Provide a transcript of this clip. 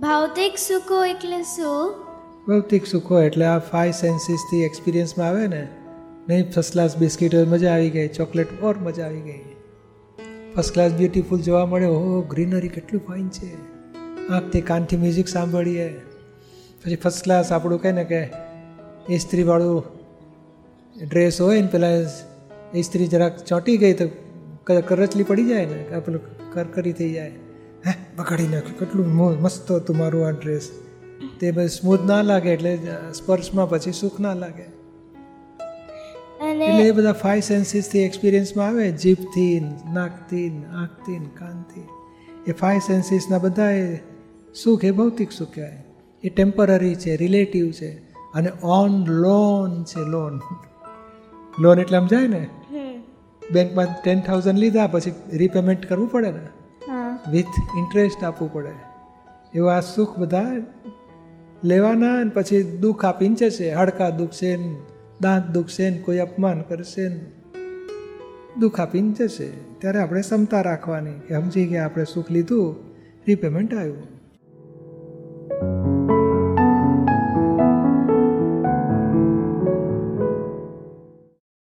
ભૌતિક સુખો એટલે શું? ભૌતિક સુખો એટલે આ ફાઈવ સેન્સીસથી એક્સપિરિયન્સમાં આવે ને, નહીં ફર્સ્ટ ક્લાસ બિસ્કિટ મજા આવી ગઈ ચોકલેટ ઓર મજા આવી ગઈ. ફર્સ્ટ ક્લાસ બ્યુટીફુલ જોવા મળે ઓહો ગ્રીનરી કેટલું ફાઇન છે. આંખથી કાનથી મ્યુઝિક સાંભળીએ. પછી ફર્સ્ટ ક્લાસ આપણું કહે ને કે, ઇસ્ત્રીવાળું ડ્રેસ હોય ને પેલા ઇસ્ત્રી જરાક ચોંટી ગઈ તો કરચલી પડી જાય ને પેલું કરકરી થઈ જાય. હે બગાડી નાખ્યું કેટલું મસ્ત હતું મારું આ ડ્રેસ તે બધું સ્મૂથ ના લાગે એટલે સ્પર્શમાં પછી સુખ ના લાગે. એટલે એ બધા ફાઈવ સેન્સીસથી એક્સપિરિયન્સમાં આવે જીભથી નાકથી આંખથી કાનથી. એ ફાઈવ સેન્સીસના બધા એ સુખ એ ભૌતિક સુખ કહેવાય. એ ટેમ્પરરી છે રિલેટિવ છે અને ઓન લોન છે લોન લોન એટલે સમજાય ને? બેંકમાં ટેન થાઉઝન્ડ લીધા પછી રીપેમેન્ટ કરવું પડે ને? વિથ ઇન્ટરેસ્ટ આપવું પડે. એવા આ સુખ બધા લેવાના અને પછી દુઃખ આપીને જશે હડકા દુખશે ને દાંત દુખશે ને કોઈ અપમાન કરશે ને. દુઃખ આપીને જશે ત્યારે આપણે ક્ષમતા રાખવાની. કે સમજી ગયા આપણે સુખ લીધું રીપેમેન્ટ આવ્યું.